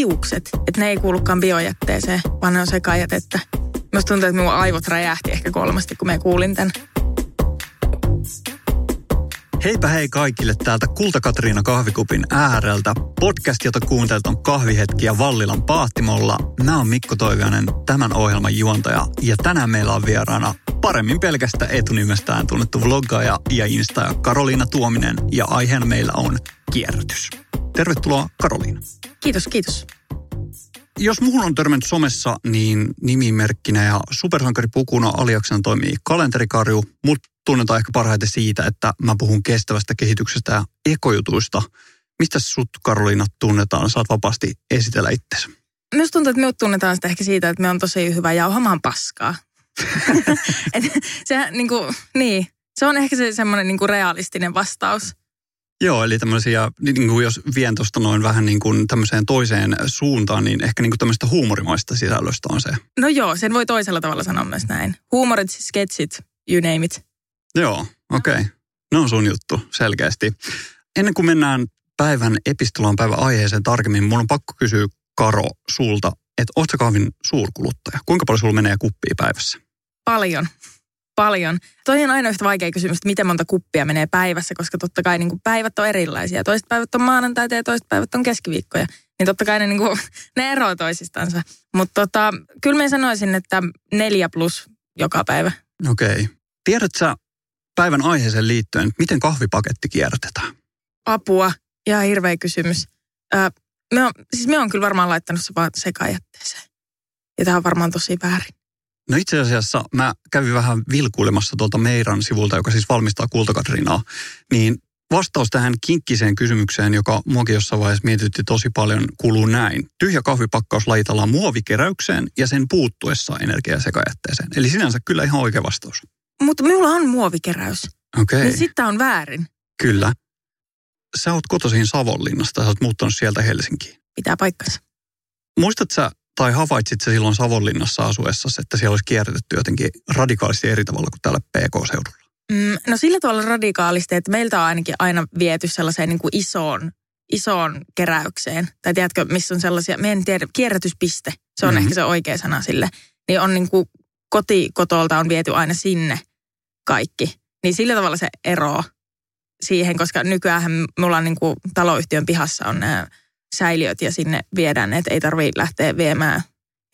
hiukset, että ne ei kuulukaan biojätteeseen, vaan ne on sekajätettä. Musta tuntuu, että minun aivot räjähti ehkä kolmasti, kun mä kuulin tämän. Heipä hei kaikille täältä Kulta-Katriina kahvikupin ääreltä. Podcast, jota kuuntelet on kahvihetkiä Vallilan Paahtimolla. Mä oon Mikko Toivianen, tämän ohjelman juontaja. Ja tänään meillä on vieraana paremmin pelkästä etunimestään tunnettu vloggaaja ja insta Karoliina Tuominen. Ja aiheena meillä on kierrätys. Tervetuloa Karoliina. Kiitos, kiitos. Jos muun on törmännyt somessa, niin nimimerkkinä ja supersankaripukuna aliaksena toimii kalenterikarju, mutta tunnetaan ehkä parhaiten siitä, että mä puhun kestävästä kehityksestä ja ekojutuista. Mistä sut, Karoliina, tunnetaan? Saat vapaasti esitellä itsesi. Myös tuntuu, että me tunnetaan sitä ehkä siitä, että me on tosi hyvä jauhamaan paskaa. Et, se, niin, kuin, niin, se on ehkä se semmoinen niin kuin realistinen vastaus. Joo, eli tämmöisiä, niin kuin jos vien tuosta noin vähän niin kuin tämmöiseen toiseen suuntaan, niin ehkä niin kuin tämmöistä huumorimaista sisällöstä on se. No joo, sen voi toisella tavalla sanoa myös näin. Huumorit, sketsit, you name it. Joo, okei. Okay. No on sun juttu, selkeästi. Ennen kuin mennään päivän epistolaan päivän aiheeseen tarkemmin, mun on pakko kysyä Karo sulta, että ootko kahvin suurkuluttaja? Kuinka paljon sulla menee kuppia päivässä? Paljon paljon. Toi on aina yhtä vaikea kysymys, että miten monta kuppia menee päivässä, koska totta kai niin kuin päivät on erilaisia. Toiset päivät on maanantaita ja toiset päivät on keskiviikkoja. Niin totta kai ne, niin kuin, ne eroavat toisistansa. Mutta tota, kyllä mä sanoisin, että neljä plus joka päivä. Okei. Okay. Tiedätkö päivän aiheeseen liittyen, miten kahvipaketti kierrätetään? Apua. ja hirveä kysymys. Öö, me on, siis me on kyllä varmaan laittanut se vaan sekajätteeseen. Ja tämä on varmaan tosi väärin. No itse asiassa mä kävin vähän vilkuilemassa tuolta Meiran sivulta, joka siis valmistaa kultakatrinaa, niin vastaus tähän kinkkiseen kysymykseen, joka muakin jossain vaiheessa mietitytti tosi paljon, kuuluu näin. Tyhjä kahvipakkaus lajitellaan muovikeräykseen ja sen puuttuessa energiasekajätteeseen. Eli sinänsä kyllä ihan oikea vastaus. Mutta minulla on muovikeräys. Okei. Okay. Niin sitten on väärin. Kyllä. Sä oot kotoisin Savonlinnasta, sä oot muuttanut sieltä Helsinkiin. Pitää paikkansa. Muistatko sä tai havaitsit se silloin Savonlinnassa asuessa, että siellä olisi kierrätetty jotenkin radikaalisti eri tavalla kuin täällä PK-seudulla? Mm, no sillä tavalla radikaalisti, että meiltä on ainakin aina viety sellaiseen niin kuin isoon, isoon keräykseen. Tai tiedätkö, missä on sellaisia, me en tiedä, kierrätyspiste, se on mm-hmm. ehkä se oikea sana sille. Niin on niin kuin kotikotolta on viety aina sinne kaikki. Niin sillä tavalla se ero siihen, koska nykyään mulla on niin kuin taloyhtiön pihassa on nämä säiliöt ja sinne viedään, että ei tarvitse lähteä viemään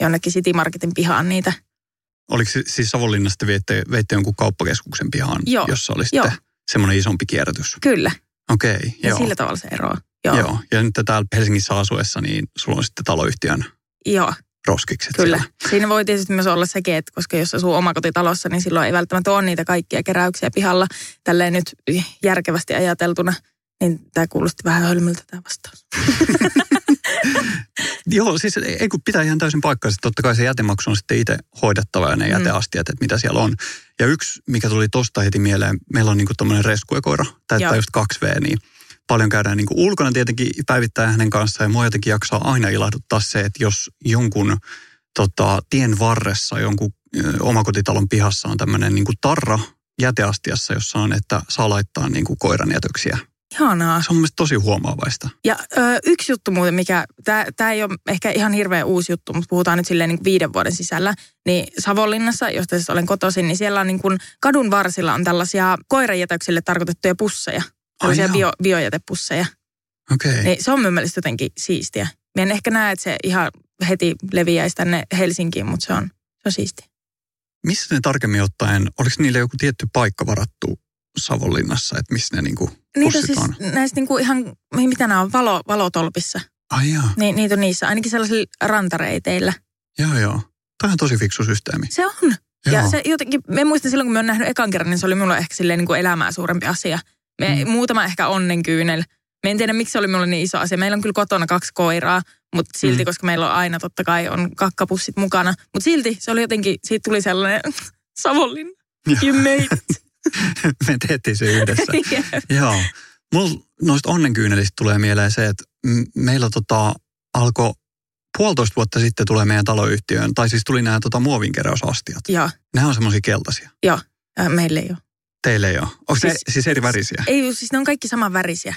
jonnekin City Marketin pihaan niitä. Oliko siis Savonlinnasta veitte, veitte jonkun kauppakeskuksen pihaan, joo. jossa oli sitten semmoinen isompi kierrätys? Kyllä. Okei, okay, ja joo. sillä tavalla se eroaa. Joo. joo. Ja nyt täällä Helsingissä asuessa, niin sulla on sitten taloyhtiön joo. roskikset Kyllä. Siellä. Siinä voi tietysti myös olla sekin, että koska jos asuu omakotitalossa, niin silloin ei välttämättä ole niitä kaikkia keräyksiä pihalla. Tälleen nyt järkevästi ajateltuna – niin tämä kuulosti vähän hölmöltä tämä vastaus. Joo, siis ei kun pitää ihan täysin paikkaa. Totta kai se jätemaksu on sitten itse hoidettava ja ne mm. jäteastiat, että mitä siellä on. Ja yksi, mikä tuli tosta heti mieleen, meillä on niinku tuommoinen reskuekoira, täyttää just 2V, niin paljon käydään niinku ulkona tietenkin päivittää hänen kanssaan. Ja mua jotenkin jaksaa aina ilahduttaa se, että jos jonkun tota, tien varressa, jonkun omakotitalon pihassa on tämmöinen niinku tarra jäteastiassa, jossa on, että saa laittaa niinku koiran jätöksiä Ihanaa. Se on mielestäni tosi huomaavaista. Ja ö, yksi juttu muuten, mikä, tämä ei ole ehkä ihan hirveän uusi juttu, mutta puhutaan nyt silleen niin viiden vuoden sisällä, niin Savonlinnassa, josta siis olen kotoisin, niin siellä on niin kuin kadun varsilla on tällaisia koirajätöksille tarkoitettuja pusseja. Tällaisia bio, biojätepusseja. Okei. Okay. Niin se on mun jotenkin siistiä. Mä en ehkä näe, että se ihan heti leviäisi tänne Helsinkiin, mutta se on, se on siistiä. Missä ne tarkemmin ottaen, oliko niille joku tietty paikka varattu Savonlinnassa, että missä ne niinku Niitä siis on? näistä niinku ihan, mitä nämä on, valo, valotolpissa. Ai joo. Niin, niitä on niissä, ainakin sellaisilla rantareiteillä. Joo, joo. Tämä on tosi fiksu systeemi. Se on. Joo. Ja se jotenkin, me muistan silloin, kun me on nähnyt ekan kerran, niin se oli minulle ehkä silleen niin kuin elämää suurempi asia. Me, mm. Muutama ehkä onnenkyynel. Me en tiedä, miksi se oli minulle niin iso asia. Meillä on kyllä kotona kaksi koiraa, mutta silti, mm. koska meillä on aina totta kai on kakkapussit mukana. Mutta silti se oli jotenkin, siitä tuli sellainen Savonlinna. You made it. Me tehtiin se yhdessä. Joo. Mulla noista onnenkyynelistä tulee mieleen se, että meillä tota, alkoi puolitoista vuotta sitten tulee meidän taloyhtiöön, tai siis tuli nämä tota, muovinkeräysastiat. Joo. Nämä on semmoisia keltaisia. Joo, äh, meille ei ole. Teille ei ole. Onko siis, ne siis eri värisiä? Ei, siis ne on kaikki saman värisiä.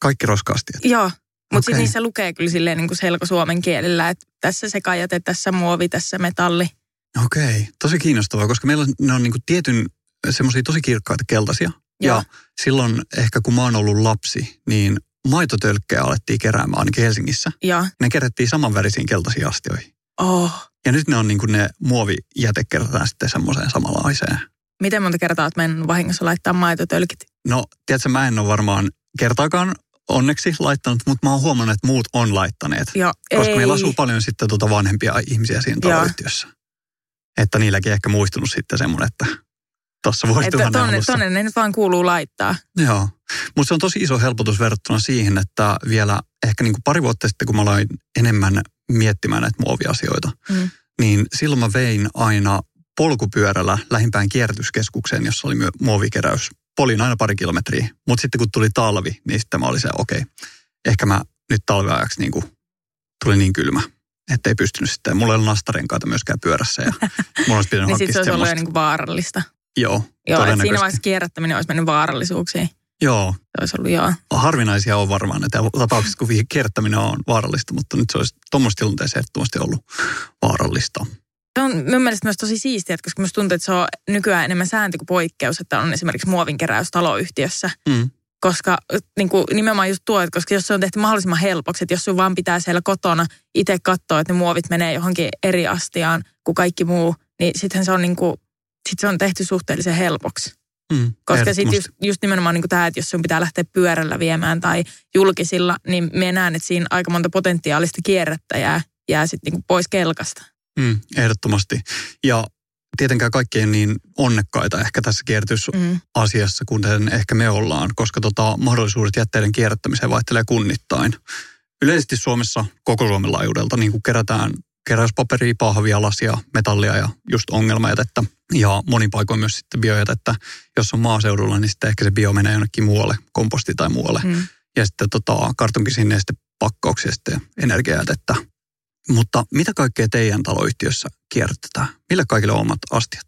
Kaikki roskaastiat? Joo. Mutta sitten Okei. niissä lukee kyllä silleen niin kuin selko-suomen kielellä, että tässä sekajäte, tässä muovi, tässä metalli. Okei, tosi kiinnostavaa, koska meillä on, ne on niinku tietyn semmoisia tosi kirkkaita keltaisia. Joo. Ja silloin ehkä kun mä oon ollut lapsi, niin maitotölkkejä alettiin keräämään ainakin Helsingissä. Ja, Ne kerättiin samanvärisiin keltaisiin astioihin. oh, Ja nyt ne on niinku ne muovijäte kerätään sitten semmoiseen samanlaiseen. miten monta kertaa olet mennyt vahingossa laittaa maitotölkit? No, tiedätkö, mä en ole varmaan kertaakaan onneksi laittanut, mutta mä oon huomannut, että muut on laittaneet. Joo, Koska ei. meillä asuu paljon sitten tuota vanhempia ihmisiä siinä taloyhtiössä. Että niilläkin ehkä muistunut sitten semmoinen, että tuossa vuosituhannen tonne, alussa. tonne ne nyt vaan kuuluu laittaa. Joo, mutta se on tosi iso helpotus verrattuna siihen, että vielä ehkä niin kuin pari vuotta sitten, kun mä aloin enemmän miettimään näitä muoviasioita, Mm. niin silloin mä vein aina polkupyörällä lähimpään kierrätyskeskukseen, jossa oli myö- muovikeräys. Polin aina pari kilometriä, mutta sitten kun tuli talvi, niin sitten mä olin se, okei, ehkä mä nyt talveajaksi niin kuin, tuli niin kylmä, että ei pystynyt sitten. Mulla ei ollut nastarenkaita myöskään pyörässä ja mulla olisi pitänyt Niin hankkia se olisi ollut niin vaarallista. Joo, Joo, että siinä vaiheessa kierrättäminen olisi mennyt vaarallisuuksiin. Joo, Se olisi ollut joo. harvinaisia on varmaan ne tapaukset, kun kierrättäminen on vaarallista, mutta nyt se olisi tuommoisessa tilanteessa ehdottomasti ollut vaarallista. Se on mun mielestä myös tosi siistiä, että koska musta tuntuu, että se on nykyään enemmän sääntö kuin poikkeus, että on esimerkiksi muovinkeräys taloyhtiössä. Mm. Koska niin kuin nimenomaan just tuo, että koska jos se on tehty mahdollisimman helpoksi, että jos sun vaan pitää siellä kotona itse katsoa, että ne muovit menee johonkin eri astiaan kuin kaikki muu, niin sittenhän se on niin kuin, sit se on tehty suhteellisen helpoksi. Mm. Koska sitten just, just nimenomaan niin tämä, että jos sun pitää lähteä pyörällä viemään tai julkisilla, niin me näen, että siinä aika monta potentiaalista kierrättäjää jää sitten niin pois kelkasta. Mm, ehdottomasti. Ja tietenkään kaikki ei ole niin onnekkaita ehkä tässä kierrätysasiassa, Mm. kuten ehkä me ollaan, koska tota, mahdollisuudet jätteiden kierrättämiseen vaihtelee kunnittain. Yleisesti Suomessa koko Suomen laajuudelta niin kuin kerätään keräyspaperia, pahvia, lasia, metallia ja just ongelmajätettä. Ja monin paikoin myös sitten biojätettä. Jos on maaseudulla, niin sitten ehkä se bio menee jonnekin muualle, komposti tai muualle. Mm. Ja sitten tota, kartonki sinne sitten pakkauksia sitten energiajätettä. Mutta mitä kaikkea teidän taloyhtiössä kierrätetään? Millä kaikille on omat astiat?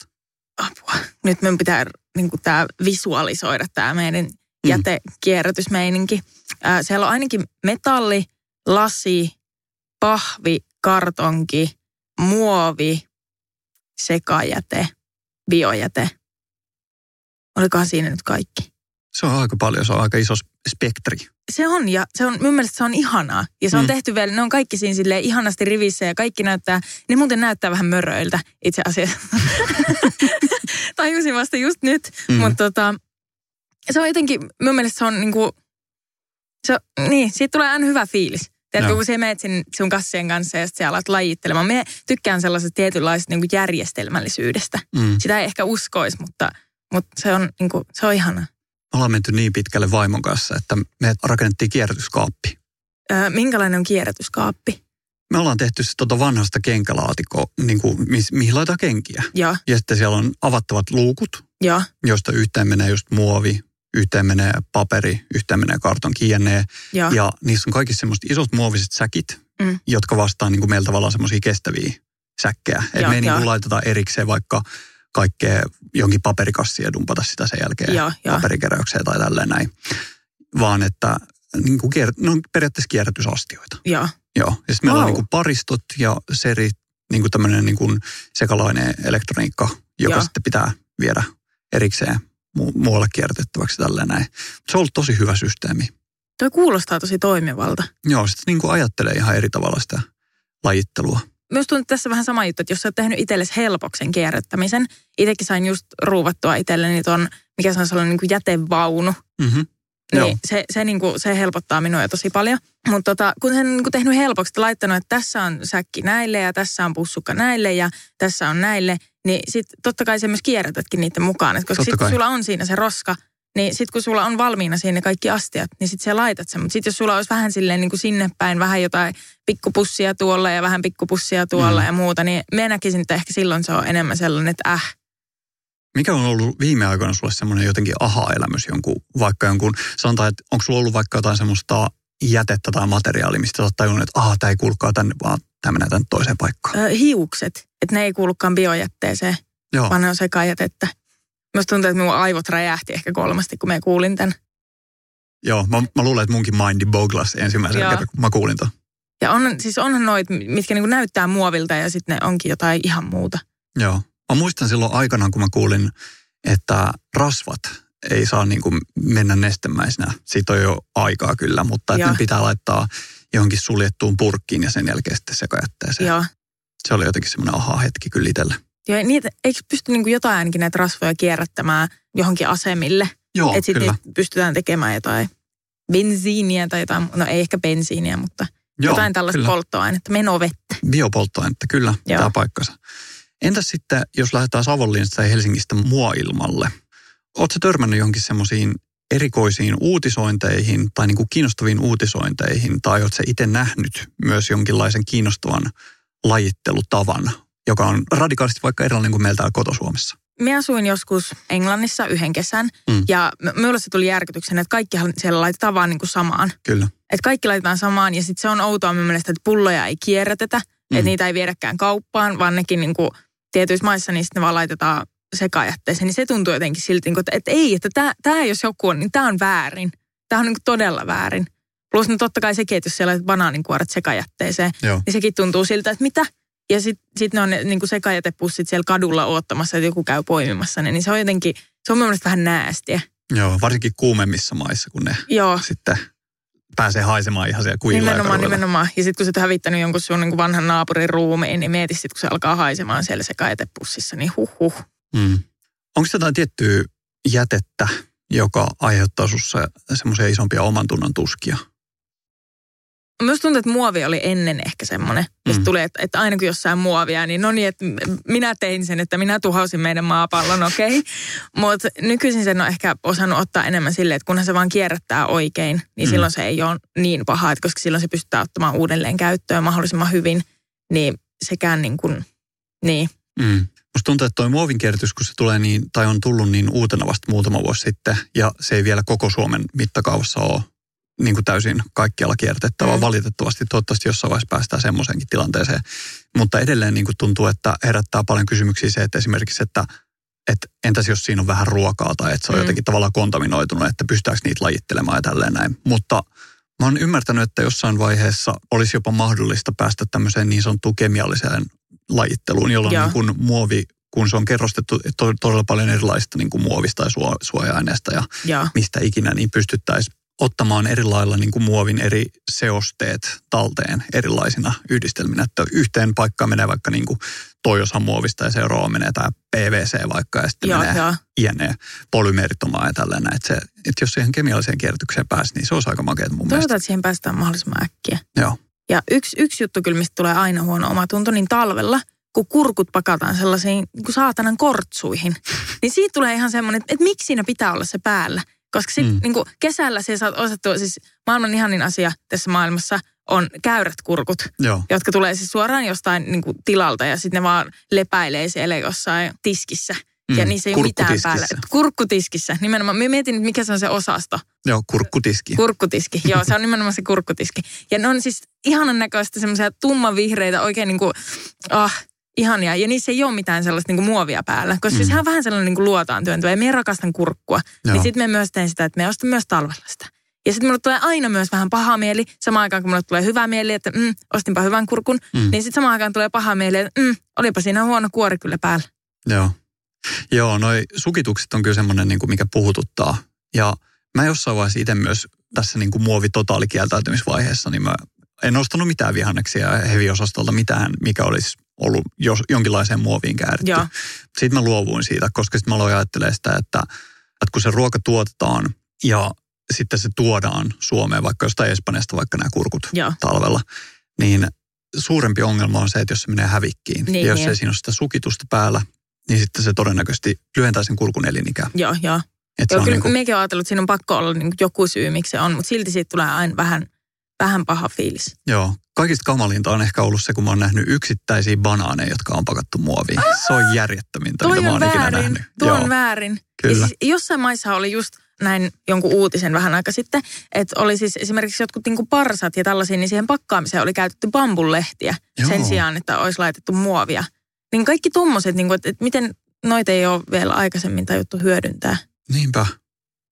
Apua. Nyt meidän pitää niin kuin tämä visualisoida tämä meidän jätekierrätysmeininki. Ää, siellä on ainakin metalli, lasi, pahvi, kartonki, muovi, sekajäte, biojäte. Olikohan siinä nyt kaikki? Se on aika paljon, se on aika iso spektri. Se on, ja se on, mun mielestä se on ihanaa. Ja se on Mm. tehty vielä, ne on kaikki siinä silleen ihanasti rivissä ja kaikki näyttää, ne muuten näyttää vähän möröiltä itse asiassa. Tajusin vasta just nyt, Mm. mm. mutta tota, se on jotenkin, mun mielestä se on niinku, se, niin, siitä tulee aina hyvä fiilis. Tiedätkö, Joo. kun sä meet sin, sun kassien kanssa ja sitten alat lajittelemaan. Me tykkään sellaisesta tietynlaisesta niinku järjestelmällisyydestä. Mm. Sitä ei ehkä uskoisi, mutta, mutta se, on, niinku, se on ihanaa. Me ollaan menty niin pitkälle vaimon kanssa, että me rakennettiin kierrätyskaappi. Öö, minkälainen on kierrätyskaappi? Me ollaan tehty se tota vanhasta kenkälaatikko, niin kuin, mis, mihin laitetaan kenkiä. Joo, Ja sitten siellä on avattavat luukut, joo, josta yhteen menee just muovi, yhteen menee paperi, yhteen menee kartonki jne. joo. Ja niissä on kaikissa semmoiset isot muoviset säkit, Mm. jotka vastaa niin kuin meillä tavallaan semmoisia kestäviä säkkejä. Että me ei niin kuin laiteta erikseen vaikka kaikkea jonkin paperikassia ja dumpata sitä sen jälkeen Joo, joo. paperikeräykseen tai tälleen näin. Vaan että niin kuin kier, ne on periaatteessa kierrätysastioita. joo. Joo. Ja sitten meillä on Wow. niin kuin paristot ja seri, niin kuin tämmöinen niin kuin sekalainen elektroniikka, joka Joo. sitten pitää viedä erikseen mu- muualle kierrätettäväksi tälleen näin. Se on ollut tosi hyvä systeemi. Toi kuulostaa tosi toimivalta. Joo, sitten niin kuin ajattelee ihan eri tavalla sitä lajittelua. Myös tuntuu tässä vähän sama juttu, että jos sä oot tehnyt itsellesi helpoksen kierrättämisen. Itsekin sain just ruuvattua itselleni ton, mikä se on sellainen niin kuin jätevaunu. Mm-hmm. Joo. Niin se, se, niin kuin, se helpottaa minua jo tosi paljon. Mutta tota, kun sen niin kuin tehnyt helpoksi, että laittanut, että tässä on säkki näille ja tässä on pussukka näille ja tässä on näille, niin sitten totta kai sä myös kierrätätkin niiden mukaan. Et koska sitten kun sulla on siinä se roska, niin sitten kun sulla on valmiina siinä ne kaikki astiat, niin sitten sä laitat sen. Mutta sitten jos sulla olisi vähän silleen niin kuin sinne päin, vähän jotain pikkupussia tuolla ja vähän pikkupussia tuolla mm. ja muuta, niin me näkisin, että ehkä silloin se on enemmän sellainen, että äh, Mikä on ollut viime aikoina sulle semmoinen jotenkin aha-elämys jonkun, vaikka jonkun, sanotaan, että onko sulla ollut vaikka jotain semmoista jätettä tai materiaalia, mistä sä oot tajunnut, että aha, tämä ei kuulukaan tänne, vaan tämä menee tänne toiseen paikkaan. ö, hiukset, että ne ei kuulukaan biojätteeseen. Joo, vaan ne on sekajätettä. Musta tuntuu, että minun aivot räjähti ehkä kolmasti, kun mä kuulin tämän. Joo, mä, mä luulen, että munkin mindi boglas ensimmäisen kerran, kun mä kuulin ton. Ja on, siis onhan noit, mitkä niinku näyttää muovilta ja sitten ne onkin jotain ihan muuta. Joo. Mä muistan silloin aikanaan, kun mä kuulin, että rasvat ei saa niin kuin mennä nestemäisenä. Siitä on jo aikaa kyllä, mutta että ne pitää laittaa johonkin suljettuun purkkiin ja sen jälkeen sitten sekajätteeseen. Joo. Se oli jotenkin semmoinen aha-hetki kyllä itselle. Joo, niitä, eikö pysty niin kuin jotain ainakin näitä rasvoja kierrättämään johonkin asemille? Joo, Että sitten pystytään tekemään jotain bensiiniä tai jotain, no ei ehkä bensiiniä, mutta Joo, jotain tällaista kyllä. polttoainetta, menovettä. Biopolttoainetta, kyllä, Joo. tämä paikkansa. Entäs sitten, jos lähdetään Savonlinnasta tai Helsingistä muoilmalle? Oletko törmännyt johonkin semmoisiin erikoisiin uutisointeihin tai niin kuin kiinnostaviin uutisointeihin, tai oletko itse nähnyt myös jonkinlaisen kiinnostavan lajittelutavan, joka on radikaalisti vaikka erilainen kuin meillä täällä kotosuomessa? Minä asuin joskus Englannissa yhden kesän mm. ja minulle se tuli järkytyksen, että kaikki siellä laitetaan vaan niin kuin samaan. Kyllä. Että kaikki laitetaan samaan ja sitten se on outoa minun mielestä, että pulloja ei kierrätetä, mm. että niitä ei viedäkään kauppaan, vaan nekin niin kuin tietyissä maissa niin ne vaan laitetaan sekajätteeseen, niin se tuntuu jotenkin silti, että, että ei, että tämä, tämä jos joku on, niin tämä on väärin. Tämä on niin todella väärin. Plus no totta kai sekin, että jos siellä on banaaninkuoret sekajätteeseen, Joo. niin sekin tuntuu siltä, että mitä? Ja sitten sit ne on ne niin sekajätepussit siellä kadulla oottamassa, että joku käy poimimassa ne, niin se on jotenkin, se on mielestäni vähän näästiä. Joo, varsinkin kuumemmissa maissa, kun ne Joo. sitten pääsee haisemaan ihan siellä kuilla Nimenomaan, nimenomaan. Ja sitten kun sä oot hävittänyt jonkun sun niin vanhan naapurin ruumiin, niin mietit sitten, kun se alkaa haisemaan siellä sekajätepussissa, niin huh huh. Mm. Onko jotain tiettyä jätettä, joka aiheuttaa sinussa semmoisia isompia oman tunnon tuskia? Myös tuntuu, että muovi oli ennen ehkä semmoinen, mistä mm. tuli, että, että aina kun jossain muovia, niin no niin, että minä tein sen, että minä tuhausin meidän maapallon, okei. Okay. Mutta nykyisin sen on ehkä osannut ottaa enemmän silleen, että kunhan se vaan kierrättää oikein, niin mm. silloin se ei ole niin paha, että koska silloin se pystytään ottamaan uudelleen käyttöön mahdollisimman hyvin, niin sekään niin kuin, niin. Mm. Musta tuntuu, että toi muovinkierrätys, kun se tulee niin, tai on tullut niin uutena vasta muutama vuosi sitten, ja se ei vielä koko Suomen mittakaavassa ole niin kuin täysin kaikkialla kiertettävää. Mm. Valitettavasti toivottavasti jossain vaiheessa päästään semmoiseenkin tilanteeseen. Mutta edelleen niin kuin tuntuu, että herättää paljon kysymyksiä se, että esimerkiksi, että, että entäs jos siinä on vähän ruokaa tai että se on mm. jotenkin tavallaan kontaminoitunut, että pystytäänkö niitä lajittelemaan ja tälleen näin. Mutta mä oon ymmärtänyt, että jossain vaiheessa olisi jopa mahdollista päästä tämmöiseen niin sanottuun kemialliseen lajitteluun, jolloin niin kuin muovi, kun se on kerrostettu to, todella paljon erilaista niin kuin muovista ja suo, suoja-aineesta ja, ja mistä ikinä, niin pystyttäisiin ottamaan eri lailla niin kuin muovin eri seosteet talteen erilaisina yhdistelminä. Että yhteen paikkaan menee vaikka niin kuin toi osa muovista ja seuraava menee tämä PVC vaikka ja sitten joo, menee joo. INE, polymeritomaa ja tällainen. Että, se, että jos siihen kemialliseen kierrätykseen pääsi, niin se olisi aika makeata mun Toivotaan, mielestä. että siihen päästään mahdollisimman äkkiä. Joo. Ja yksi, yksi juttu kyllä, mistä tulee aina huono omatunto, niin talvella, kun kurkut pakataan sellaisiin niin saatanan kortsuihin, niin siitä tulee ihan semmoinen, että, että miksi siinä pitää olla se päällä. Koska sitten mm. niin kesällä se saat osattua, siis maailman ihanin asia tässä maailmassa on käyrät kurkut, Joo. jotka tulee siis suoraan jostain niin kuin tilalta ja sitten ne vaan lepäilee siellä jossain tiskissä. Mm. Ja niissä ei ole mitään päällä. Kurkkutiskissä. Nimenomaan. Mä mietin, mikä se on se osasto. Joo, kurkkutiski. Kurkkutiski. Joo, se on nimenomaan se kurkkutiski. Ja ne on siis ihanan näköistä semmoisia tummanvihreitä, oikein niin kuin, ah, ihania. Ja niissä ei ole mitään sellaista niin kuin muovia päällä, koska mm. sehän on vähän sellainen niin kuin luotaan työntöä. Ja minä rakastan kurkkua. Niin Joo. Niin sitten me myös teen sitä, että me ostan myös talvella sitä. Ja sitten mulle tulee aina myös vähän paha mieli, samaan aikaan kun mulle tulee hyvä mieli, että mm, ostinpa hyvän kurkun, mm. niin sitten samaan aikaan tulee paha mieli, että mm, olipa siinä huono kuori kyllä päällä. Joo. Joo, noi sukitukset on kyllä semmoinen, niin kuin mikä puhututtaa. Ja mä jossain vaiheessa itse myös tässä niin kuin muovitotaalikieltäytymisvaiheessa, niin mä en ostanut mitään vihanneksia heviosastolta, mitään, mikä olisi ollut jos, jonkinlaiseen muoviin kääritty. Joo. Sitten mä luovuin siitä, koska sitten mä aloin ajattelemaan sitä, että, että kun se ruoka tuotetaan ja sitten se tuodaan Suomeen, vaikka jostain Espanjasta, vaikka nämä kurkut Joo. talvella, niin suurempi ongelma on se, että jos se menee hävikkiin. Niin, ja jos niin. ei siinä ole sitä sukitusta päällä, niin sitten se todennäköisesti lyhentää sen kurkun elinikää. Joo, joo. Että joo, kyllä niin kuin... mekin on ajatellut, että siinä on pakko olla niin joku syy, miksi se on, mutta silti siitä tulee aina vähän, vähän paha fiilis. Joo, kaikista kamalinta on ehkä ollut se, kun mä oon nähnyt yksittäisiä banaaneja, jotka on pakattu muoviin. Se on järjettömintä, mitä mä oon väärin. ikinä nähnyt. Tuo Joo. on väärin. Kyllä. siis jossain maissa oli just näin jonkun uutisen vähän aika sitten, että oli siis esimerkiksi jotkut niinku parsat ja tällaisia, niin siihen pakkaamiseen oli käytetty bambulehtiä Joo. sen sijaan, että olisi laitettu muovia. Niin kaikki tuommoiset, niinku, että, että miten noita ei ole vielä aikaisemmin tajuttu hyödyntää. Niinpä.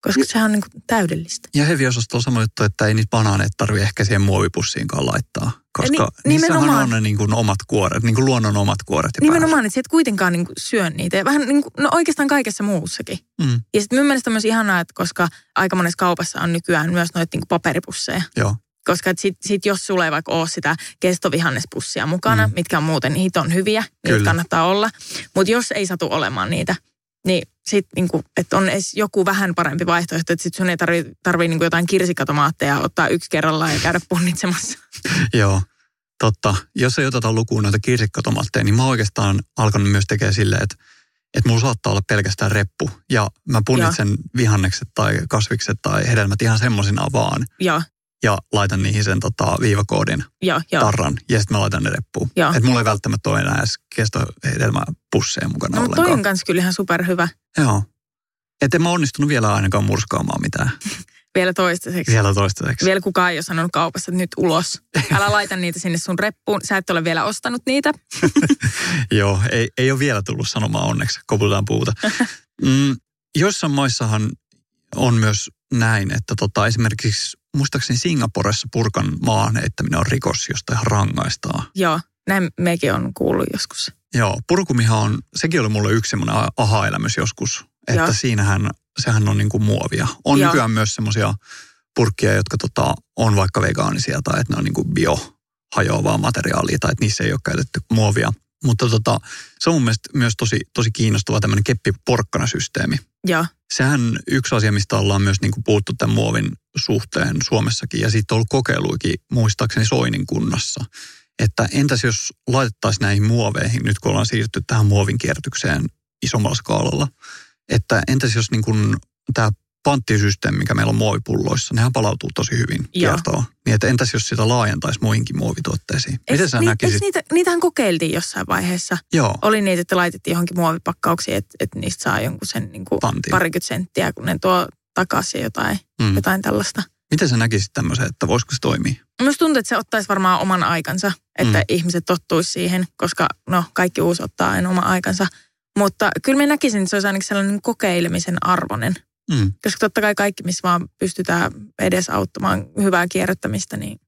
Koska sehän on niin kuin täydellistä. Ja heviosastolla sama juttu, että ei niitä banaaneita tarvitse ehkä siihen muovipussiinkaan laittaa. Koska Ni- niissähän nimenomaan. on ne niin kuin omat kuoret, niin kuin luonnon omat kuoret. jo Nimenomaan, että sä et kuitenkaan niin kuin syö niitä. Ja vähän niin kuin, no oikeastaan kaikessa muussakin. Mm, Ja sitten minun mielestä on myös ihanaa, että koska aika monessa kaupassa on nykyään myös noita niin kuin paperipusseja. joo, Koska sit, sit jos sulla ei vaikka ole sitä kestovihannespussia mukana, Mm. mm. mitkä on muuten hiton hyviä, niitä Kyllä. kannattaa olla. Mutta jos ei satu olemaan niitä, niin sitten niinku, että on edes joku vähän parempi vaihtoehto, että sit sun ei tarvii, tarvii niinku jotain kirsikkatomaatteja ottaa yksi kerrallaan ja käydä punnitsemassa. joo. Totta. Jos ei oteta lukuun noita kirsikkatomaatteja, niin mä oon oikeastaan alkanut myös tekemään silleen, että, että mulla saattaa olla pelkästään reppu. Ja mä punnitsen vihannekset tai kasvikset tai hedelmät ihan semmoisinaan vaan. Joo, Ja laitan niihin sen tota, viivakoodin joo, joo. tarran ja sitten mä laitan ne reppuun. Että mulla ei välttämättä ole enää edes kestohedelmäpusseja mukana No, mutta toi ollenkaan. on kans kyllä ihan superhyvä Joo. Että en mä onnistunut vielä ainakaan murskaamaan mitään vielä toistaiseksi. vielä toistaiseksi. Vielä kukaan ei ole sanonut kaupassa, että nyt ulos. Älä laita niitä sinne sun reppuun. Sä et ole vielä ostanut niitä. Joo, ei, ei ole vielä tullut sanomaan onneksi, koputetaan puuta. Mm, joissain maissahan on myös näin, että tota, esimerkiksi muistaakseni Singaporessa purkan maan heittäminen on rikos, josta ihan rangaistaan. Joo, näin mekin on kuullut joskus. Joo, purkumihan on, sekin oli mulle yksi semmoinen aha-elämys joskus, että Joo. siinähän, sehän on niin kuin muovia. On Joo. nykyään myös semmoisia purkkia, jotka tota, on vaikka vegaanisia tai että ne on niin kuin biohajoavaa materiaalia tai että niissä ei ole käytetty muovia. Mutta tota, se on mun mielestä myös tosi, tosi kiinnostava tämmöinen keppiporkkana-systeemi. Joo, Sehän yksi asia, mistä ollaan myös niin kuin puhuttu tämän muovin suhteen Suomessakin ja siitä on ollut kokeiluikin muistaakseni Soinin kunnassa. Että entäs jos laitettaisiin näihin muoveihin, nyt kun ollaan siirtynyt tähän muovin kierrätykseen isommalla skaalalla, että entäs jos niin kuin tämä panttisysteemi, mikä meillä on muovipulloissa, nehän palautuu tosi hyvin kiertoon. Niin että entäs jos sitä laajentaisi muihinkin muovituotteisiin? Miten Eiks sä ni- näkisit? niitä, niitähän kokeiltiin jossain vaiheessa. Joo, Oli niitä, että laitettiin johonkin muovipakkauksiin, että, että niistä saa jonkun sen niin kuin Pantiin. parikymmentä senttiä, kun ne tuo takaisin jotain, mm. jotain tällaista. Miten sä näkisit tämmöisen, että voisiko se toimia? Minusta tuntuu, että se ottaisi varmaan oman aikansa, että mm. ihmiset tottuisi siihen, koska no kaikki uusi ottaa aina oman aikansa. Mutta kyllä mä näkisin, että se olisi ainakin sellainen kokeilemisen arvoinen. Mm. Koska totta kai kaikki, missä vaan pystytään edesauttamaan hyvää kierrättämistä, niin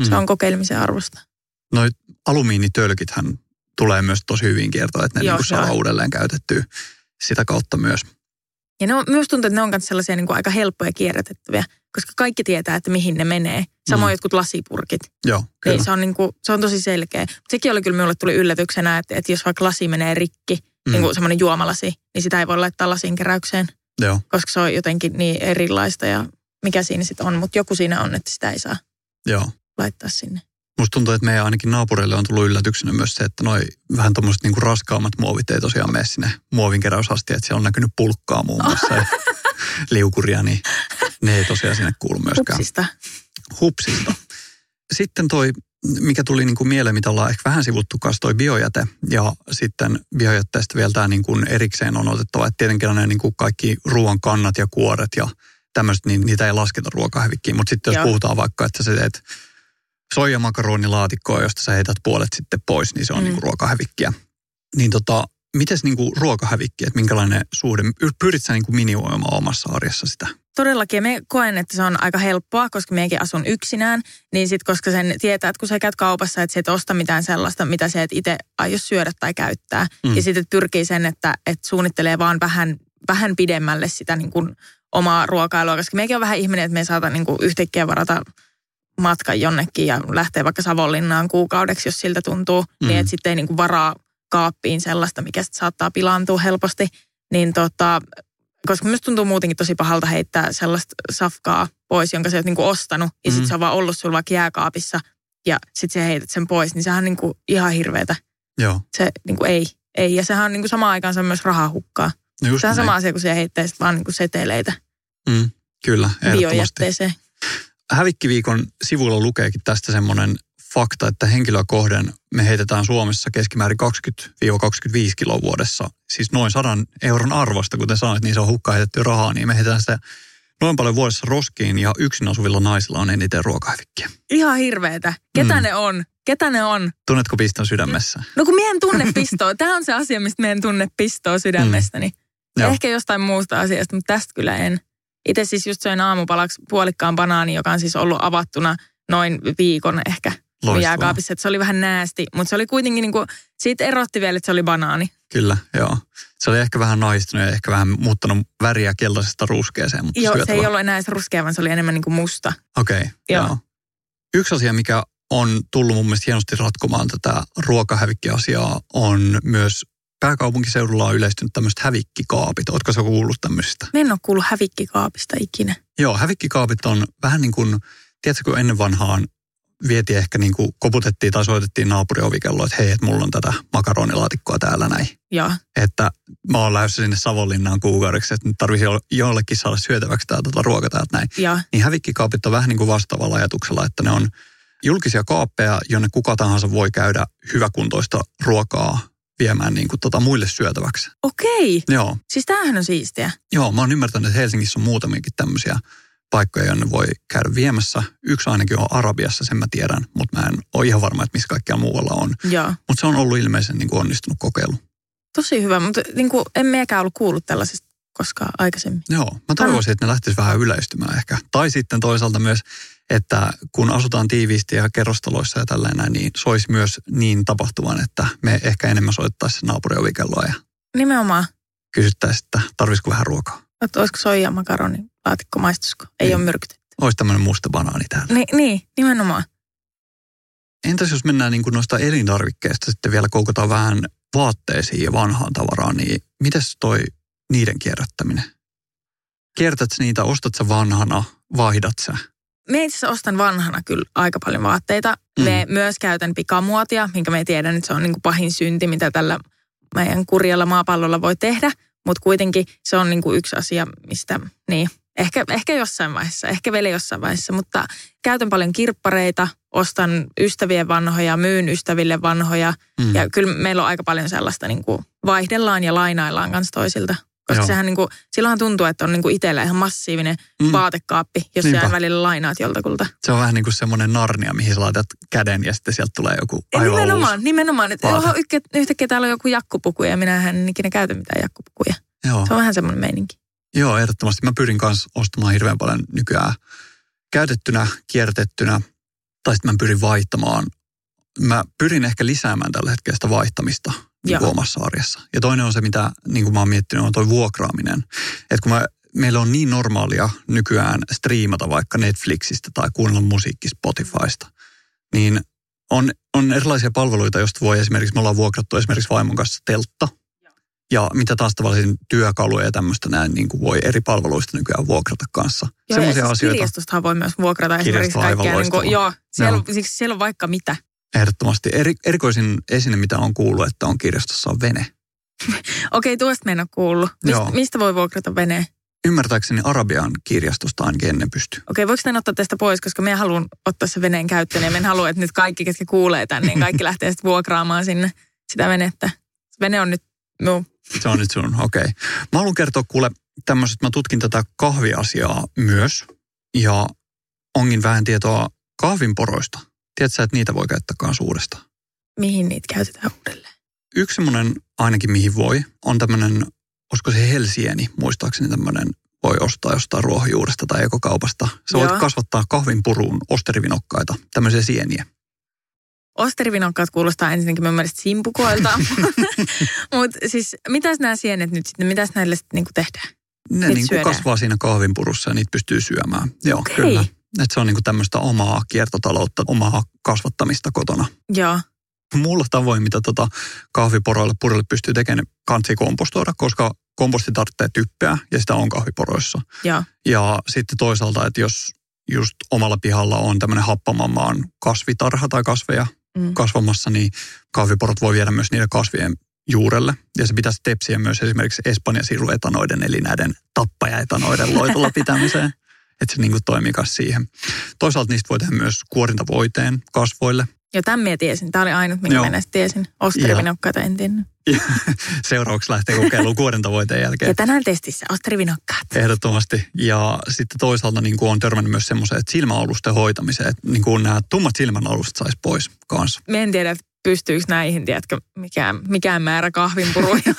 Mm. se on kokeilemisen arvosta. Noi alumiinitölkithän tulee myös tosi hyvin kiertoa, että ne Joo, niin joo. uudelleen käytettyä sitä kautta myös. Ja ne on, myös tuntuu, että ne on myös sellaisia niin kuin aika helppoja kierrätettäviä, koska kaikki tietää, että mihin ne menee. Samoin Mm. jotkut lasipurkit. Joo, kyllä. Niin se, on niin kuin, se on tosi selkeä. Mut sekin oli kyllä minulle tuli yllätyksenä, että, että jos vaikka lasi menee rikki, Mm. mm. niin kuin semmoinen juomalasi, niin sitä ei voi laittaa lasin keräykseen, Joo, koska se on jotenkin niin erilaista ja mikä siinä sitten on. Mutta joku siinä on, että sitä ei saa joo. laittaa sinne. Musta tuntuu, että meidän ainakin naapureille on tullut yllätyksenä myös se, että noi vähän tuommoiset niinku raskaammat muovit ei tosiaan mene sinne muovinkeräysasti, että siellä on näkynyt pulkkaa muun muassa ja liukuria, niin ne ei tosiaan sinne kuulu myöskään. Hupsista. hupsista. Sitten toi, mikä tuli niin kuin mieleen, mitä ollaan ehkä vähän sivuttu kanssa, toi biojäte. Ja sitten biojätteestä vielä tämä niin kuin erikseen on otettava, että tietenkin on ne niin kuin kaikki ruoan kannat ja kuoret ja tämmöiset, niin niitä ei lasketa ruokahävikkiin. Mutta sitten jos Joo. puhutaan vaikka, että sä teet soijamakaronilaatikkoa, josta sä heität puolet sitten pois, niin se on Mm. niin kuin ruokahävikkiä. Niin tota, mites niin kuin ruokahävikki, että minkälainen suhde, pyrit sä niin kuin minimoimaan omassa arjessa sitä? Todellakin, ja me koen, että se on aika helppoa, koska mekin asun yksinään, niin sitten koska sen tietää, että kun sä käyt kaupassa, että sä et osta mitään sellaista, mitä sä et itse aio syödä tai käyttää. Mm. Ja sitten pyrkii sen, että, että suunnittelee vaan vähän, vähän pidemmälle sitä niin kuin omaa ruokailua, koska mekin on vähän ihminen, että me ei saata niin kuin yhtäkkiä varata matkan jonnekin ja lähtee vaikka Savonlinnaan kuukaudeksi, jos siltä tuntuu, mm. niin että sitten ei niin kuin varaa kaappiin sellaista, mikä sit saattaa pilaantua helposti. Niin tota, koska myös tuntuu muutenkin tosi pahalta heittää sellaista safkaa pois, jonka sä oot niinku ostanut, ja Mm. sitten se on vaan ollut sulla vaikka jääkaapissa, ja sitten sä heität sen pois, niin sehän on niinku ihan hirveetä. Joo, Se niinku ei, ei. Ja sehän on niinku samaan aikaan se myös rahahukkaa. no just Sehän on sama asia, kun sä heittäisit vaan niinku seteleitä Mm, kyllä, ehdottomasti. biojätteeseen. Hävikkiviikon sivuilla lukeekin tästä semmoinen fakta, että henkilöä kohden me heitetään Suomessa keskimäärin 20-25 kiloa vuodessa. Siis noin 100 euron arvosta, kuten sanoit, niin se on hukkaan heitetty rahaa, niin me heitetään sitä noin paljon vuodessa roskiin ja yksin asuvilla naisilla on eniten ruokahävikkiä. Ihan hirveetä. Ketä Mm. ne on? Ketä ne on? Tunnetko piston sydämessä? No kun mien tunne pistoa. Tämä on se asia, mistä meidän tunne pistoa sydämestäni. Joo. Ehkä jostain muusta asiasta, mutta tästä kyllä en. itse siis just söin aamupalaksi puolikkaan banaani, joka on siis ollut avattuna noin viikon ehkä Loistavaa. jääkaapissa. Että se oli vähän näästi, mutta se oli kuitenkin niin kuin, siitä erotti vielä, että se oli banaani. Kyllä, joo. Se oli ehkä vähän naistunut ja ehkä vähän muuttanut väriä keltaisesta ruskeeseen, mutta Joo, se syötävä. ei ollut enää edes ruskea, vaan se oli enemmän niin kuin musta. Okei, okay, Joo. joo. Yksi asia, mikä on tullut mun mielestä hienosti ratkomaan tätä ruokahävikkiasiaa, on myös pääkaupunkiseudulla on yleistynyt tämmöiset hävikkikaapit. Ootko sä kuullut tämmöisistä? Mä en ole kuullut hävikkikaapista ikinä. Joo, hävikkikaapit on vähän niin kuin, tiedätkö, kun ennen vanhaan vietiin ehkä niin kuin koputettiin tai soitettiin naapuriovikelloa, että hei, että mulla on tätä makaronilaatikkoa täällä näin. Joo, Että mä oon lähdössä sinne Savonlinnaan kuukaudeksi, että nyt tarvitsisi jollekin saada syötäväksi tää tota ruoka täältä näin. joo, Niin hävikkikaapit on vähän niin kuin vastaavalla ajatuksella, että ne on julkisia kaappeja, jonne kuka tahansa voi käydä hyväkuntoista ruokaa viemään niin kuin tota muille syötäväksi. okei. Joo, Siis tämähän on siistiä. joo, mä oon ymmärtänyt, että Helsingissä on muutamiakin tämmöisiä paikkoja, jonne voi käydä viemässä. Yksi ainakin on Arabiassa, sen mä tiedän, mutta mä en ole ihan varma, että missä kaikkia muualla on. Mutta se on ollut ilmeisen niin kuin onnistunut kokeilu. tosi hyvä, mutta niin kuin, en mekään ollut kuullut tällaisesta koskaan aikaisemmin. Joo, mä toivoisin, että ne lähtisivät vähän yleistymään ehkä. Tai sitten toisaalta myös, että kun asutaan tiiviisti ja kerrostaloissa ja tällainen, niin se olisi myös niin tapahtuvan, että me ehkä enemmän soittaisiin naapuriovikelloa ja Nimenomaan. kysyttäisiin, että tarvisiko vähän ruokaa. Että olisiko soija makaroni laatikko maistusko? Ei Niin. ole myrkytetty. Olisi tämmöinen musta banaani täällä. Ni, niin, nimenomaan. Entäs jos mennään niin kuin noista elintarvikkeista sitten vielä koukutaan vähän vaatteisiin ja vanhaan tavaraan, niin mites toi niiden kierrättäminen? Kiertät niitä, ostat sä vanhana, vaihdat sä? Me itse ostan vanhana kyllä aika paljon vaatteita. Mm. Me myös käytän pikamuotia, minkä me tiedän, että se on niin kuin pahin synti, mitä tällä meidän kurjalla maapallolla voi tehdä. Mutta kuitenkin se on niin kuin yksi asia, mistä niin, ehkä, ehkä jossain vaiheessa, ehkä vielä jossain vaiheessa. Mutta käytän paljon kirppareita, ostan ystävien vanhoja, myyn ystäville vanhoja. Mm. Ja kyllä meillä on aika paljon sellaista, niin kuin vaihdellaan ja lainaillaan kanssa toisilta. Koska Joo. sehän niin kuin, silloinhan tuntuu, että on niin kuin itsellä ihan massiivinen Mm. vaatekaappi, jos Niinpä. sä välillä lainaat joltakulta. Se on vähän niin kuin semmoinen narnia, mihin sä laitat käden ja sitten sieltä tulee joku aivan nimenomaan, uusi. nimenomaan. Että oho, yhtäkkiä täällä on joku jakkupuku ja minä en ikinä käytä mitään jakkupukuja. Joo. Se on vähän semmoinen meininki. Joo, ehdottomasti. Mä pyrin kanssa ostamaan hirveän paljon nykyään käytettynä, kiertettynä, tai sitten mä pyrin vaihtamaan. Mä pyrin ehkä lisäämään tällä hetkellä sitä vaihtamista niin omassa arjessa. Ja toinen on se, mitä niin kuin mä oon miettinyt, on toi vuokraaminen. Että kun mä, meillä on niin normaalia nykyään striimata vaikka Netflixistä tai kuunnella musiikki Spotifysta, niin on, on erilaisia palveluita, joista voi esimerkiksi, me ollaan vuokrattu esimerkiksi vaimon kanssa teltta. Ja mitä taas tavallisin työkaluja ja tämmöistä näin niin kuin voi eri palveluista nykyään vuokrata kanssa. Joo, Semmoisia siis asioita Kirjastostahan voi myös vuokrata esimerkiksi kaikkea. Niin kuin, joo, siellä, on, siis siellä on vaikka mitä. Ehdottomasti. Eri, erikoisin esine, mitä on kuullut, että on kirjastossa on vene. Okei, tuosta mä en ole kuullut. Mist, Joo. mistä voi vuokrata veneen? Ymmärtääkseni Arabian kirjastosta ainakin ennen pystyy. Okei, voiko tämän ottaa tästä pois, koska me haluan ottaa se veneen käyttöön ja me halua, että nyt kaikki, ketkä kuulee tänne, niin kaikki lähtee sitten vuokraamaan sinne sitä venettä. Vene on nyt minun. Se on nyt sun, okei. Okay. Mä haluan kertoa kuule tämmöiset, mä tutkin tätä kahviasiaa myös ja ongin vähän tietoa kahvinporoista. Tiedätkö sä, että niitä voi käyttää kanssa uudestaan? Mihin niitä käytetään uudelleen? Yksi semmoinen ainakin mihin voi on tämmöinen, olisiko se helsieni, muistaakseni tämmöinen voi ostaa jostain ruohonjuuresta tai ekokaupasta. Sä voit Joo. kasvattaa kahvinpuruun osterivinokkaita, tämmöisiä sieniä. Osterivinokkaat kuulostaa ensinnäkin mun mielestä simpukoilta. Mutta siis mitäs nämä sienet nyt sitten, mitäs näille sitten niinku tehdään? Ne niin syödään. kasvaa siinä kahvinpurussa ja niitä pystyy syömään. Joo, Okei. kyllä. Että se on niin kuin tämmöistä omaa kiertotaloutta, omaa kasvattamista kotona. Joo, Mulla tavoin, mitä tota kahviporoille purille pystyy tekemään, kansi kompostoida, koska komposti tarvitsee typpeä ja sitä on kahviporoissa. joo, Ja sitten toisaalta, että jos just omalla pihalla on tämmöinen happamammaan kasvitarha tai kasveja Mm. kasvamassa, niin kahviporot voi viedä myös niiden kasvien juurelle. Ja se pitäisi tepsiä myös esimerkiksi Espanjan siruetanoiden, eli näiden tappajaetanoiden loitolla pitämiseen. Että se niin kuin toimii myös siihen. Toisaalta niistä voi tehdä myös kuorintavoiteen kasvoille. ja tämän minä tiesin. Tämä oli ainut, minkä Joo. näistä tiesin. Osterivinokkaita en tiennyt. Seuraavaksi lähtee kokeiluun kuorintavoiteen jälkeen. Ja tänään testissä osterivinokkaat. Ehdottomasti. Ja sitten toisaalta niin kuin on törmännyt myös semmoiseen, että silmäalusten hoitamiseen, että niin kuin nämä tummat silmänalustat saisi pois kanssa. Mä en tiedä, pystyykö näihin, tiedätkö, mikään, mikään määrä kahvinpuruja.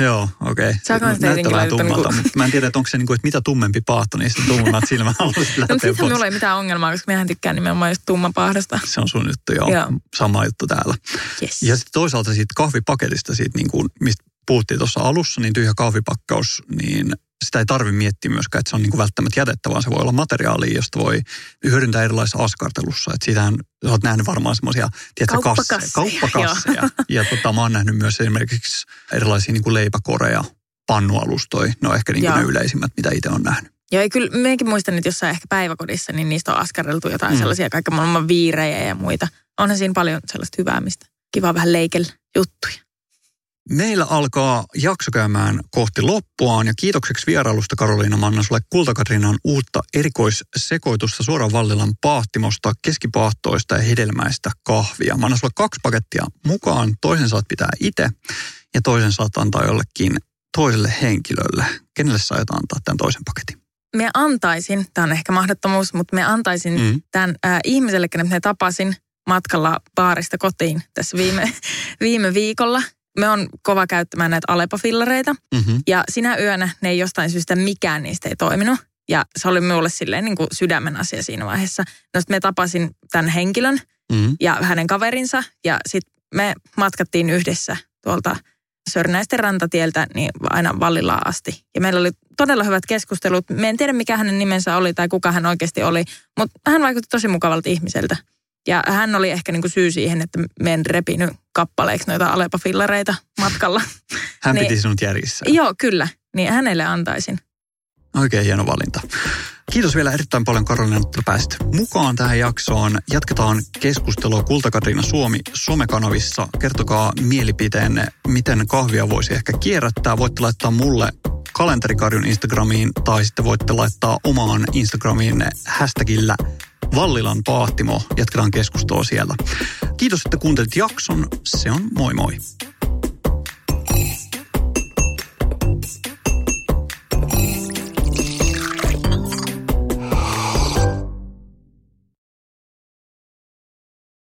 Joo, okei. Okay. Vähän jotenkin tummalta, laittaa mutta mä en tiedä, että onko se niin kuin, että mitä tummempi paahto, niin se tummemmat silmät haluaisit No lähteä sittenhän pois. minulla ei mitään ongelmaa, koska mehän tykkään nimenomaan just tummapaahdasta. Se on sun juttu, joo. Joo. Sama juttu täällä. Yes. Ja sitten toisaalta siitä kahvipaketista, siitä niin kuin, mistä puhuttiin tuossa alussa, niin tyhjä kahvipakkaus, niin sitä ei tarvi miettiä myöskään, että se on niin kuin välttämättä jätettä, vaan se voi olla materiaalia, josta voi hyödyntää erilaisissa askartelussa. Että siitähän sä oot nähnyt varmaan semmoisia, Kauppakasseja, kauppakasseja. ja tota, mä oon nähnyt myös esimerkiksi erilaisia niin kuin leipäkoreja, pannualustoja. Ne on ehkä niin kuin Joo. ne yleisimmät, mitä itse on nähnyt. Joo, ei kyllä, mekin muistan, että jossain ehkä päiväkodissa, niin niistä on askarreltu jotain mm. sellaisia kaiken maailman viirejä ja muita. Onhan siinä paljon sellaista hyvää, mistä kiva vähän leikellä juttuja. Meillä alkaa jakso käymään kohti loppuaan ja kiitokseksi vierailusta Karoliina Manna sulle Kultakatrinan uutta erikoissekoitusta suoraan Vallilan paahtimosta, keskipaahtoista ja hedelmäistä kahvia. Mä annan sulle kaksi pakettia mukaan, toisen saat pitää itse ja toisen saat antaa jollekin toiselle henkilölle. Kenelle sä aiot antaa tämän toisen paketin? Me antaisin, tämä on ehkä mahdottomuus, mutta me antaisin Mm. tämän äh, ihmiselle, kenet me tapasin matkalla baarista kotiin tässä viime, viime viikolla. Me on kova käyttämään näitä Alepa-fillareita. Mm-hmm. Ja sinä yönä ne ei jostain syystä mikään niistä ei toiminut. Ja se oli minulle silleen niin kuin sydämen asia siinä vaiheessa. No sit me tapasin tämän henkilön Mm-hmm. ja hänen kaverinsa. Ja sitten me matkattiin yhdessä tuolta Sörnäisten rantatieltä niin aina Vallilaan asti. Ja meillä oli todella hyvät keskustelut. Me en tiedä, mikä hänen nimensä oli tai kuka hän oikeasti oli, mutta hän vaikutti tosi mukavalta ihmiseltä. Ja hän oli ehkä niin kuin syy siihen, että me en repinyt kappaleiksi noita Alepa-fillareita matkalla. Hän Niin. piti sinut järjissä. Joo, kyllä. Niin hänelle antaisin. Oikein hieno valinta. Kiitos vielä erittäin paljon Karolina, että pääsit mukaan tähän jaksoon. Jatketaan keskustelua Kultakatriina Suomi somekanavissa. Kertokaa mielipiteenne, miten kahvia voisi ehkä kierrättää. Voitte laittaa mulle kalenterikarjun Instagramiin tai sitten voitte laittaa omaan Instagramiin hashtagillä Vallilan paahtimo. Jatketaan keskustelua siellä. Kiitos, että kuuntelit jakson. Se on moi moi.